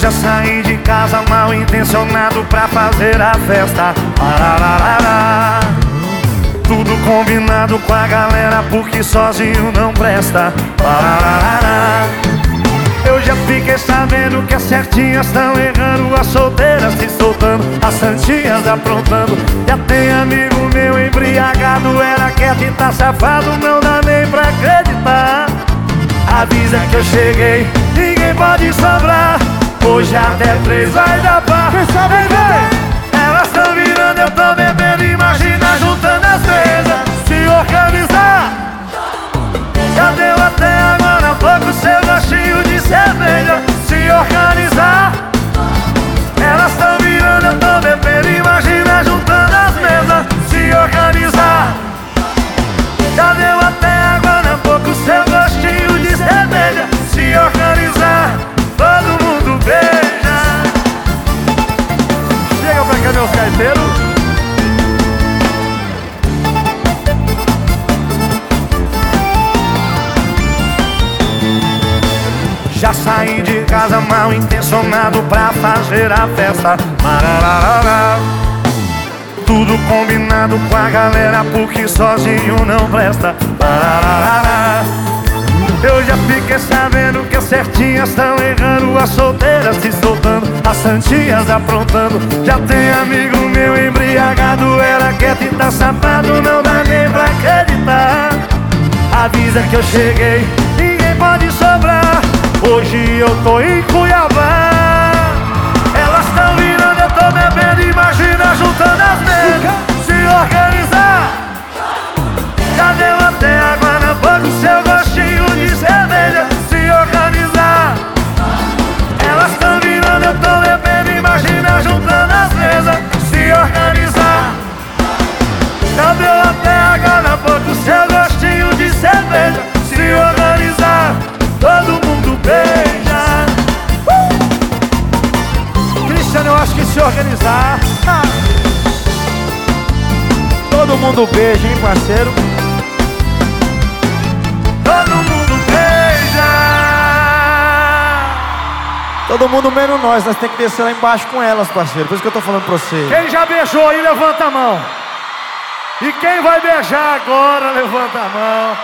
Já saí de casa mal intencionado pra fazer a festa. Tudo combinado com a galera porque sozinho não presta. Eu já fiquei sabendo que as certinhas estão errando As solteiras se soltando, as santinhas aprontando. Já tem amigo meu embriagado Era quieto e tá safado, não dá nem pra acreditar. Avisa que eu cheguei, ninguém pode sobrar Hoje até três vai dar pra Quem sabe vem! Elas tão virando, eu tô bebendo Já saí de casa mal intencionado pra fazer a festa. Marararara. Tudo combinado com a galera porque sozinho não presta. Marararara. Eu já fiquei sabendo que as certinhas estão errando As solteiras se soltando, as santinhas aprontando. Já tem amigo meu embriagado Era quieto e tá safado, não dá nem pra acreditar. Avisa que eu cheguei, ninguém pode sobrar Hoje eu tô em Cuiabá organizar. ah, Todo mundo beija, hein, parceiro? Todo mundo beija Todo mundo menos nós, nós temos que descer lá embaixo com elas, parceiro. Por isso que eu tô falando pra você. Quem já beijou aí, levanta a mão E quem vai beijar agora, levanta a mão